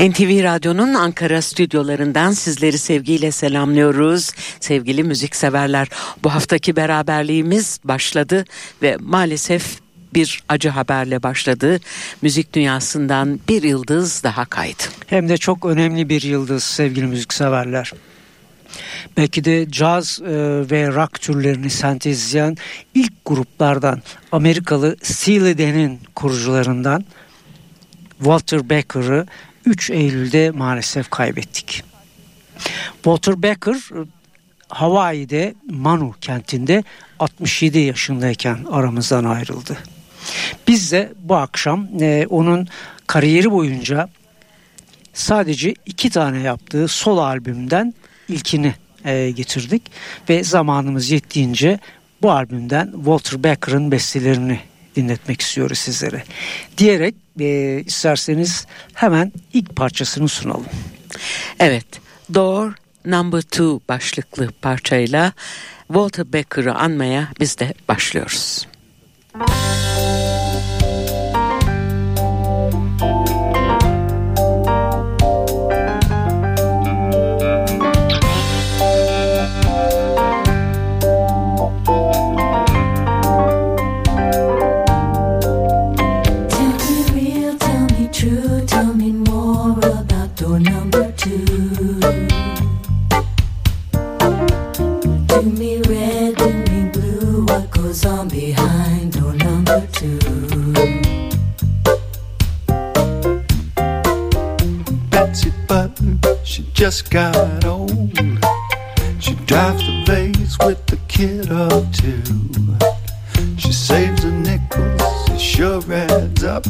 NTV Radyo'nun Ankara stüdyolarından sizleri sevgiyle selamlıyoruz. Sevgili müzikseverler, bu haftaki beraberliğimiz başladı ve maalesef bir acı haberle başladı. Müzik dünyasından bir yıldız daha kaydı. Hem de çok önemli bir yıldız sevgili müzikseverler. Belki de caz e, ve rock türlerini sentezleyen ilk gruplardan Amerikalı Steely Dan'in kurucularından Walter Becker'ı 3 Eylül'de maalesef kaybettik. Walter Becker Hawaii'de Manu kentinde 67 yaşındayken aramızdan ayrıldı. Biz de bu akşam e, onun kariyeri boyunca sadece iki tane yaptığı sol albümden ilkini e, getirdik ve zamanımız yettiğince bu albümden Walter Becker'ın bestelerini dinletmek istiyoruz sizlere. Diyerek e, isterseniz hemen ilk parçasını sunalım. Evet, Door Number Two başlıklı parçayla Walter Becker'ı anmaya biz de başlıyoruz. Müzik just got old. She drives the vase with the kid of two. She saves the nickels, it sure adds up.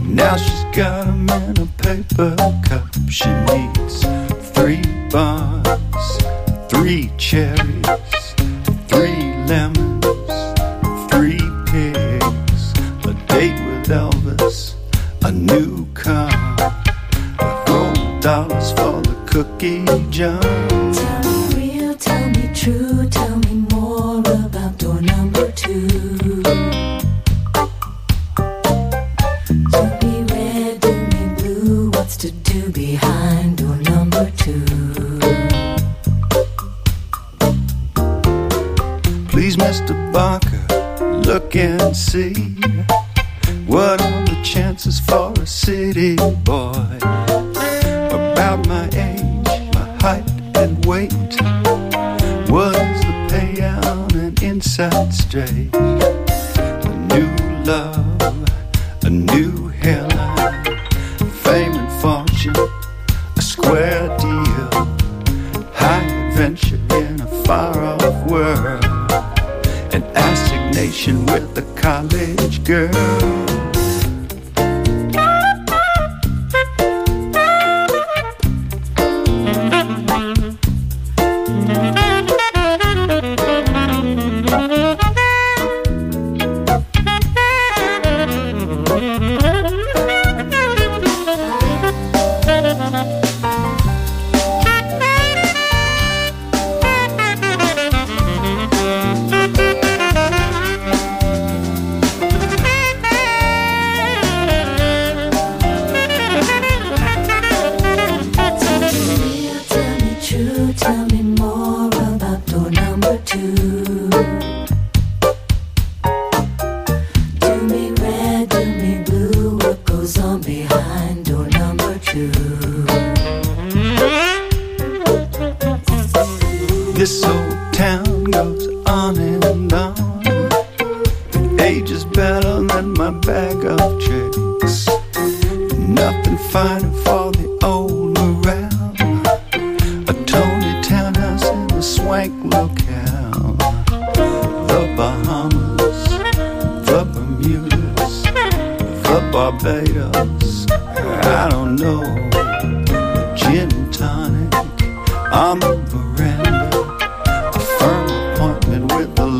Now she's got them in a paper cup. She needs three buns, three cherries, three lemons, three pigs, a date with Elvis, a new lucky John. wait was the payout and inside straight. The new love.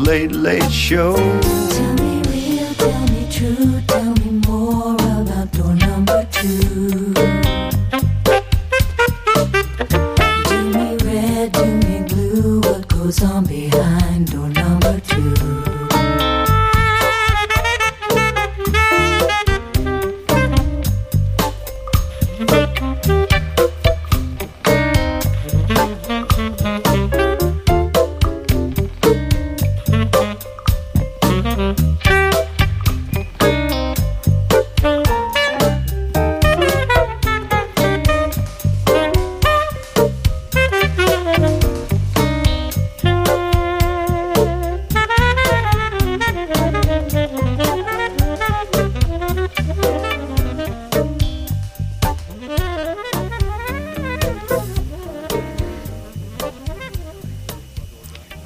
Late, late show. Tell me real, tell me true,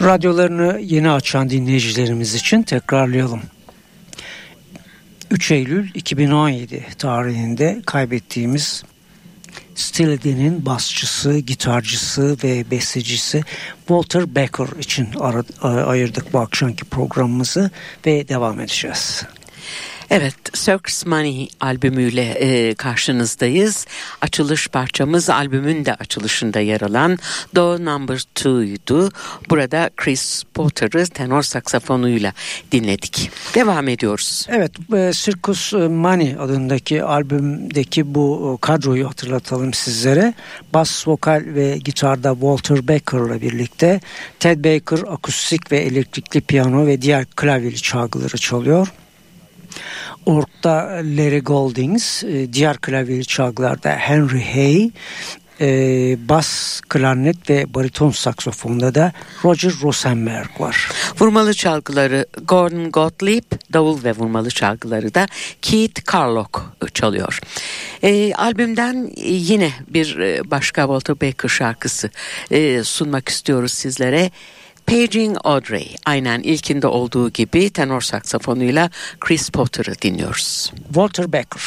Radyolarını yeni açan dinleyicilerimiz için tekrarlayalım. 3 Eylül 2017 tarihinde kaybettiğimiz Steely'nin basçısı, gitarcısı ve bestecisi Walter Becker için ayırdık bu akşamki programımızı ve devam edeceğiz. Evet, Circus Money albümüyle e, karşınızdayız. Açılış parçamız albümün de açılışında yer alan Do Number 2'ydu. Burada Chris Potter'ı tenor saksafonuyla dinledik. Devam ediyoruz. Evet, e, Circus Money adındaki albümdeki bu e, kadroyu hatırlatalım sizlere. Bas vokal ve gitarda Walter Becker'la birlikte Ted Baker akustik ve elektrikli piyano ve diğer klavyeli çalgıları çalıyor. Ork'ta Larry Goldings, e, diğer klavyeli çalgılarda Henry Hay, e, bas, klarnet ve bariton saksofonda da Roger Rosenberg var. Vurmalı çalgıları Gordon Gottlieb, davul ve vurmalı çalgıları da Keith Carlock çalıyor. E, albümden yine bir e, başka Walter Baker şarkısı e, sunmak istiyoruz sizlere. Paging Audrey aynen ilkinde olduğu gibi tenor saksafonuyla Chris Potter'ı dinliyoruz. Walter Becker.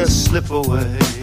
Just slip away?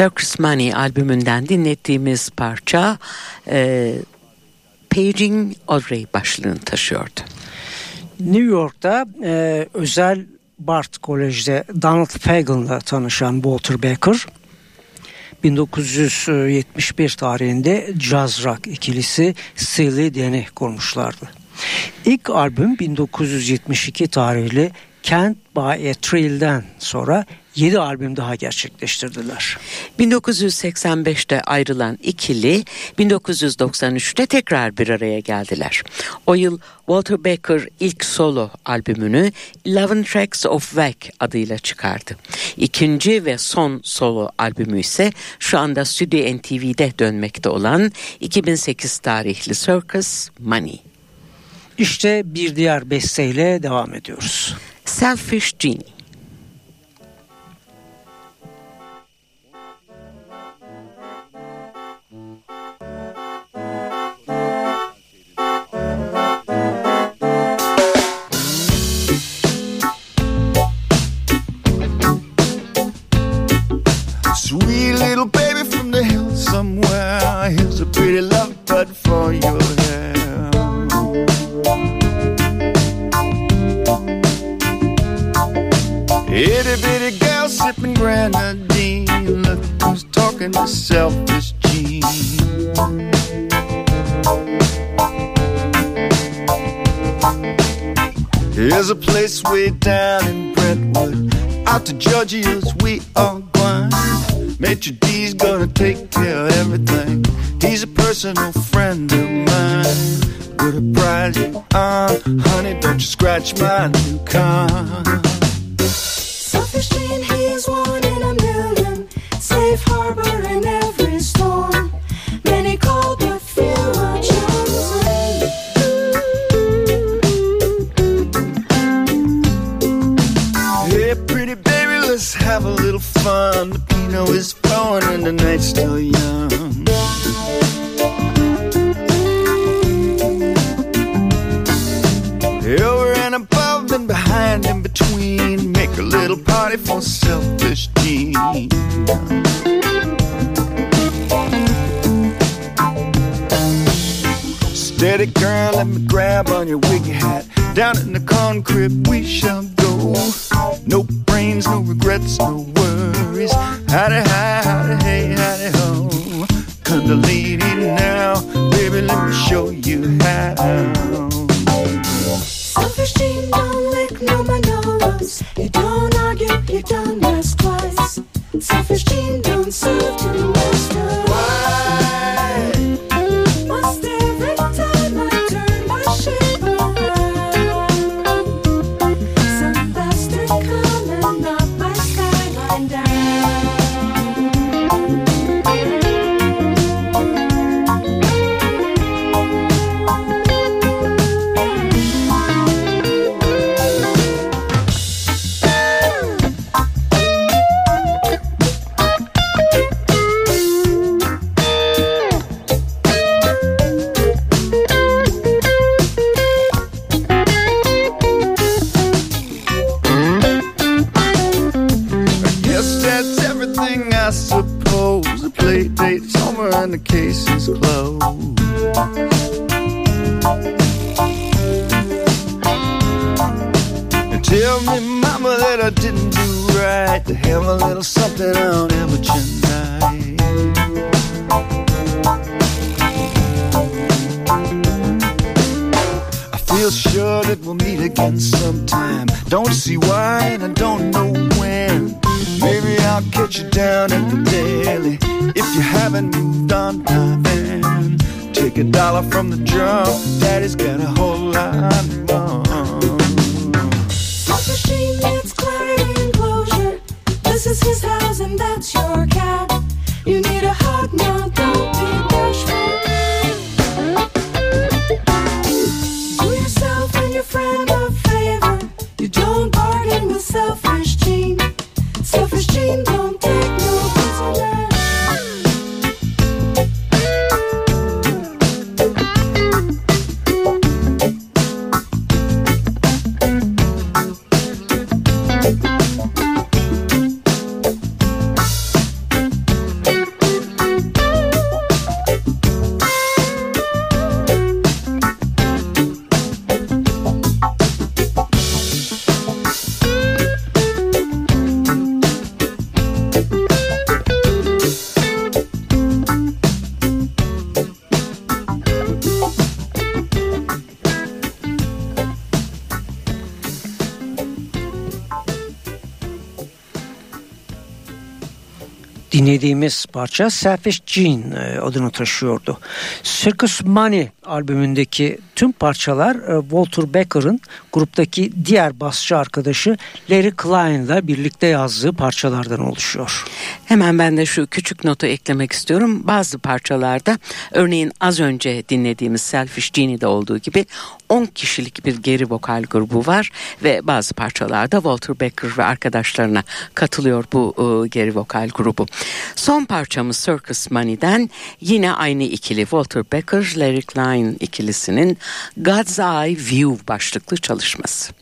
Circus Money albümünden dinlettiğimiz parça e, Paging Audrey başlığını taşıyordu. New York'ta e, özel Bart Kolej'de Donald Fagan'la tanışan Walter Becker 1971 tarihinde caz rock ikilisi Silly Deney kurmuşlardı. İlk albüm 1972 tarihli Can't Buy a Thrill'den sonra 7 albüm daha gerçekleştirdiler. 1985'te ayrılan ikili 1993'te tekrar bir araya geldiler. O yıl Walter Becker ilk solo albümünü Eleven Tracks of Wack adıyla çıkardı. İkinci ve son solo albümü ise şu anda Studio NTV'de dönmekte olan 2008 tarihli Circus Money. İşte bir diğer besteyle devam ediyoruz. Selfish grenadine. Look who's talking to selfish Gene. Here's a place way down in Brentwood. Out to Georgia's we are going. Major D's gonna take care of everything. He's a personal friend of mine. What a you on, honey. Don't you scratch my new car. Safe harbor in every storm. Many called, but few are chosen. Hey, pretty baby, let's have a little fun. The Pinot is flowing and the night's still young. Over and above and behind between, make a little party for selfish Steady girl, let me grab on your wiggy hat. Down in the corn crib we shall go. No brains, no regrets, no worries. Howdy hi, howdy hey, howdy ho. Kundalini now, baby, let me show you how. Selfish Gene, don't lick no manolos. You don't argue, you don't ask twice. Selfish Gene, don't serve two masters. Dinlediğimiz parça Selfish Gene e, adını taşıyordu. Circus Money albümündeki tüm parçalar e, Walter Becker'ın gruptaki diğer basçı arkadaşı Larry Klein'la birlikte yazdığı parçalardan oluşuyor. Hemen ben de şu küçük notu eklemek istiyorum. Bazı parçalarda örneğin az önce dinlediğimiz Selfish Genie'de olduğu gibi 10 kişilik bir geri vokal grubu var ve bazı parçalarda Walter Becker ve arkadaşlarına katılıyor bu e, geri vokal grubu. Son parçamız Circus Money'den yine aynı ikili Walter Becker, Larry Klein ikilisinin God's Eye View başlıklı çalışması.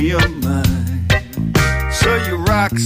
Your mind. So you rock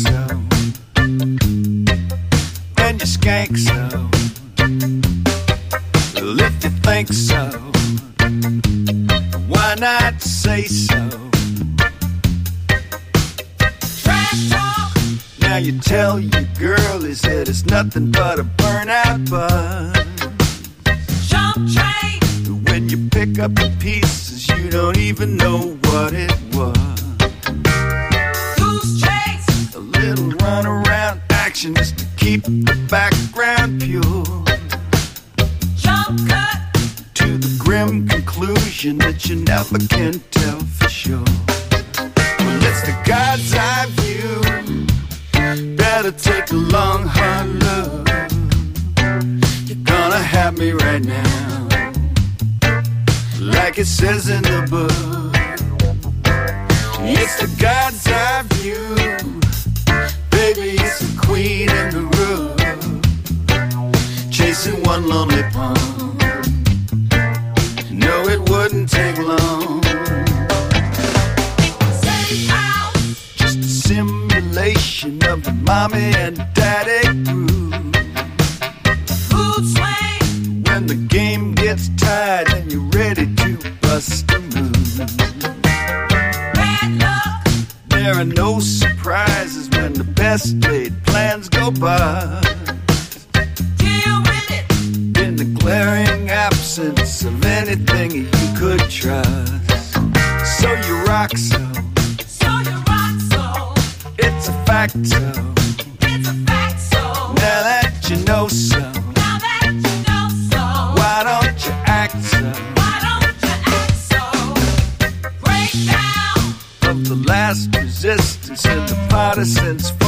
right now. Like it says in the book. It's the God's eye view. Baby, it's the queen in the room. Chasing one lonely pawn. No, it wouldn't take long. house, Just a simulation of the mommy and daddy groove. The game gets tied and you're ready to bust a move. bad luck, There are no surprises when the best laid plans go by. deal with it, In the glaring absence of anything you could trust. So you rock so, so you rock so, it's a fact so. it's a fact so, Now that you know so, since.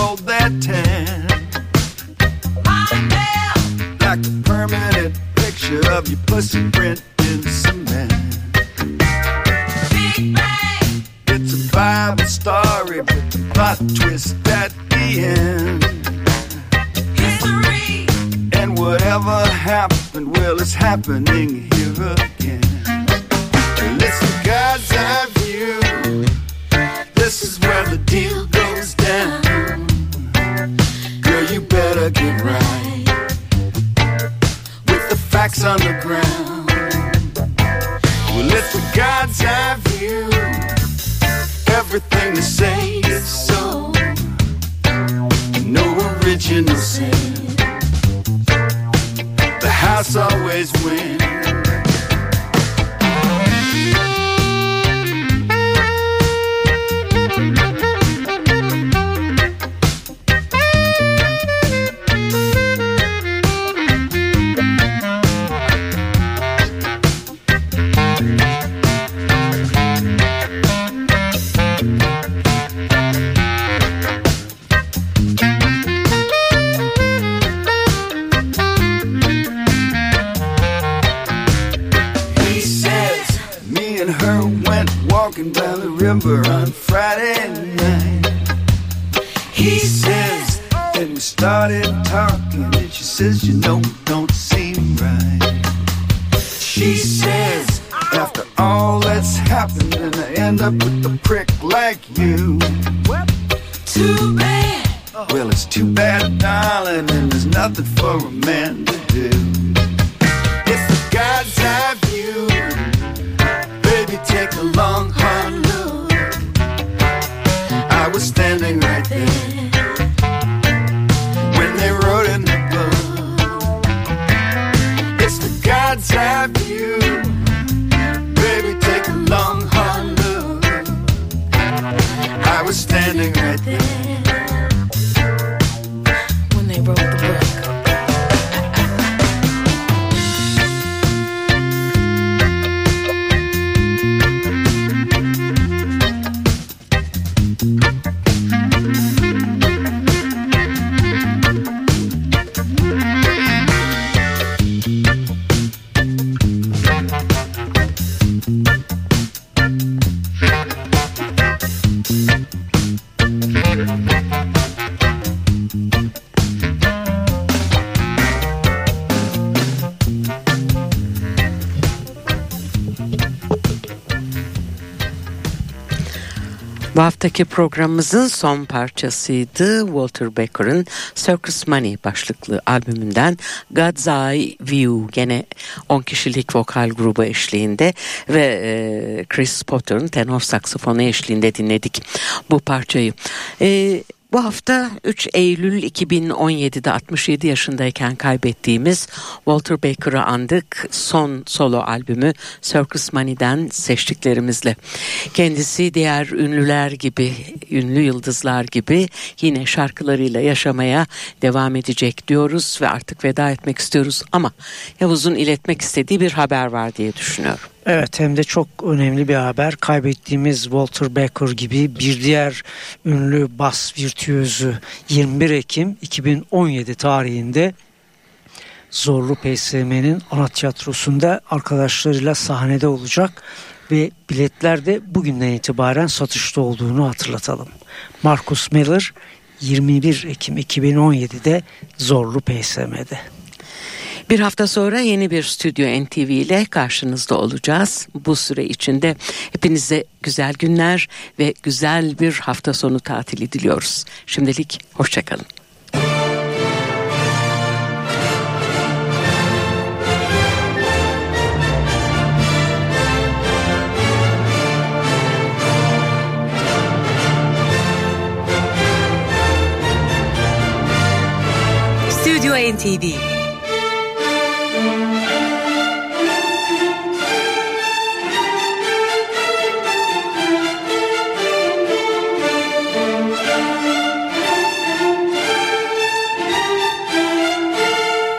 Say so. No original sin. The house always wins. And she says, You know, it don't seem right. She says, After all that's happened, and I end up with a prick like you. Too bad. Well, it's too bad, darling, and there's nothing for a man to do. It's the God's eye view. Baby, take a long, hard look. I was standing right there God's eye view. Baby, take a long, hard look. I was standing right there haftaki programımızın son parçasıydı. Walter Becker'ın Circus Money başlıklı albümünden God's Eye View gene 10 kişilik vokal grubu eşliğinde ve e, Chris Potter'ın tenor saksafonu eşliğinde dinledik bu parçayı. E, bu hafta 3 Eylül 2017'de 67 yaşındayken kaybettiğimiz Walter Baker'ı andık son solo albümü Circus Money'den seçtiklerimizle. Kendisi diğer ünlüler gibi, ünlü yıldızlar gibi yine şarkılarıyla yaşamaya devam edecek diyoruz ve artık veda etmek istiyoruz ama Yavuz'un iletmek istediği bir haber var diye düşünüyorum. Evet hem de çok önemli bir haber. Kaybettiğimiz Walter Becker gibi bir diğer ünlü bas virtüözü 21 Ekim 2017 tarihinde Zorlu PSM'nin ana tiyatrosunda arkadaşlarıyla sahnede olacak ve biletler de bugünden itibaren satışta olduğunu hatırlatalım. Marcus Miller 21 Ekim 2017'de Zorlu PSM'de. Bir hafta sonra yeni bir Stüdyo NTV ile karşınızda olacağız. Bu süre içinde hepinize güzel günler ve güzel bir hafta sonu tatili diliyoruz. Şimdilik hoşçakalın. NTV